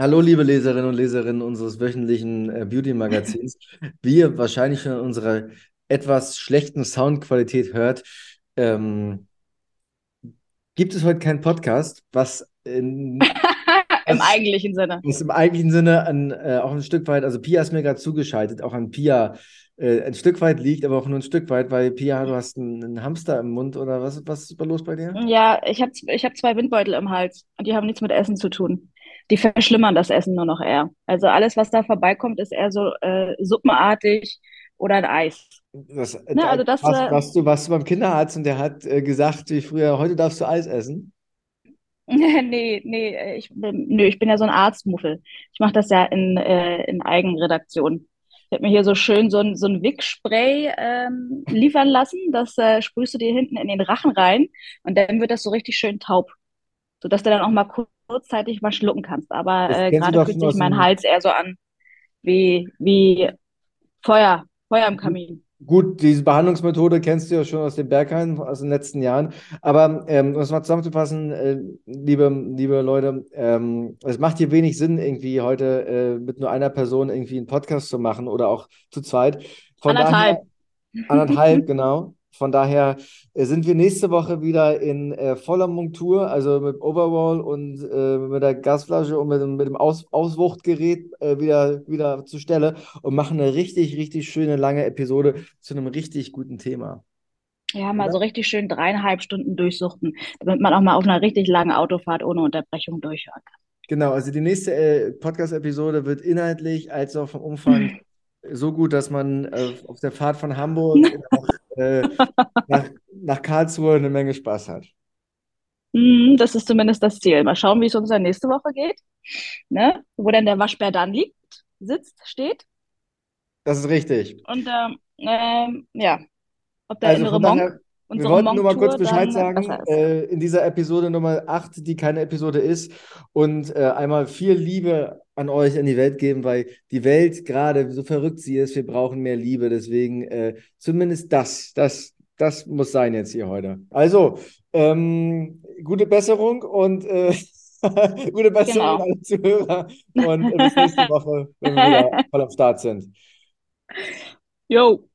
Hallo, liebe Leserinnen und Leserinnen unseres wöchentlichen äh, Beauty-Magazins. Wie ihr wahrscheinlich schon in unserer etwas schlechten Soundqualität hört, ähm, gibt es heute keinen Podcast, was, in, Im eigentlichen Sinne. was im eigentlichen Sinne an, äh, auch ein Stück weit, also Pia ist mir gerade zugeschaltet, auch an Pia äh, ein Stück weit liegt, aber auch nur ein Stück weit, weil Pia, du hast einen, einen Hamster im Mund oder was, was ist los bei dir? Ja, ich habe ich hab zwei Windbeutel im Hals und die haben nichts mit Essen zu tun. Die verschlimmern das Essen nur noch eher. Also alles, was da vorbeikommt, ist eher so äh, suppenartig oder ein Eis. Das, äh, Ne, da, also das, warst, äh, warst du, warst du beim Kinderarzt und der hat äh, gesagt, wie früher, heute darfst du Eis essen? nee, nee, äh, ich bin, nö, ich bin ja so ein Arztmuffel. Ich mache das ja in, äh, in Eigenredaktion. Ich habe mir hier so schön so ein, so ein Wick-Spray ähm, liefern lassen. Das äh, sprühst du dir hinten in den Rachen rein und dann wird das so richtig schön taub. sodass du dann auch mal kurzzeitig mal schlucken kannst. Aber äh, gerade fühlt sich mein Hals eher so an wie, wie Feuer, Feuer im Kamin. Gut, diese Behandlungsmethode kennst du ja schon aus den Berghain aus den letzten Jahren. Aber ähm, um es mal zusammenzufassen, äh, liebe, liebe Leute, ähm, es macht hier wenig Sinn, irgendwie heute äh, mit nur einer Person irgendwie einen Podcast zu machen oder auch zu zweit. Von daher, Anderthalb. anderthalb, genau. Von daher äh, sind wir nächste Woche wieder in äh, voller Montur, also mit Overall und äh, mit der Gasflasche und mit, dem- mit dem Aus Auswuchtgerät äh, wieder, wieder zur Stelle und machen eine richtig, richtig schöne lange Episode zu einem richtig guten Thema. Ja, mal Oder? so richtig schön dreieinhalb Stunden durchsuchten, damit man auch mal auf einer richtig langen Autofahrt ohne Unterbrechung durchhören Genau, also die nächste äh, Podcast-Episode wird inhaltlich als auch vom Umfang kann. so gut, dass man äh, auf der Fahrt von Hamburg äh, nach, nach Karlsruhe eine Menge Spaß hat. Hm, Das ist zumindest das Ziel. Mal schauen, wie es uns dann nächste Woche geht. Ne? Wo denn der Waschbär dann liegt, sitzt, steht. Das ist richtig. Und ähm, ähm, ja, ob der Also innere Monk, wir wollten nur mal kurz Bescheid dann sagen, äh, in dieser Episode Nummer 8, die keine Episode ist, und äh, einmal viel Liebe an euch in die Welt geben, weil die Welt gerade, so verrückt sie ist, wir brauchen mehr Liebe. Deswegen äh, zumindest das, das, das muss sein jetzt hier heute. Also, ähm, gute Besserung und äh, gute Besserung an Genau. alle Zuhörer und äh, bis nächste Woche, wenn wir wieder voll am Start sind. Jo.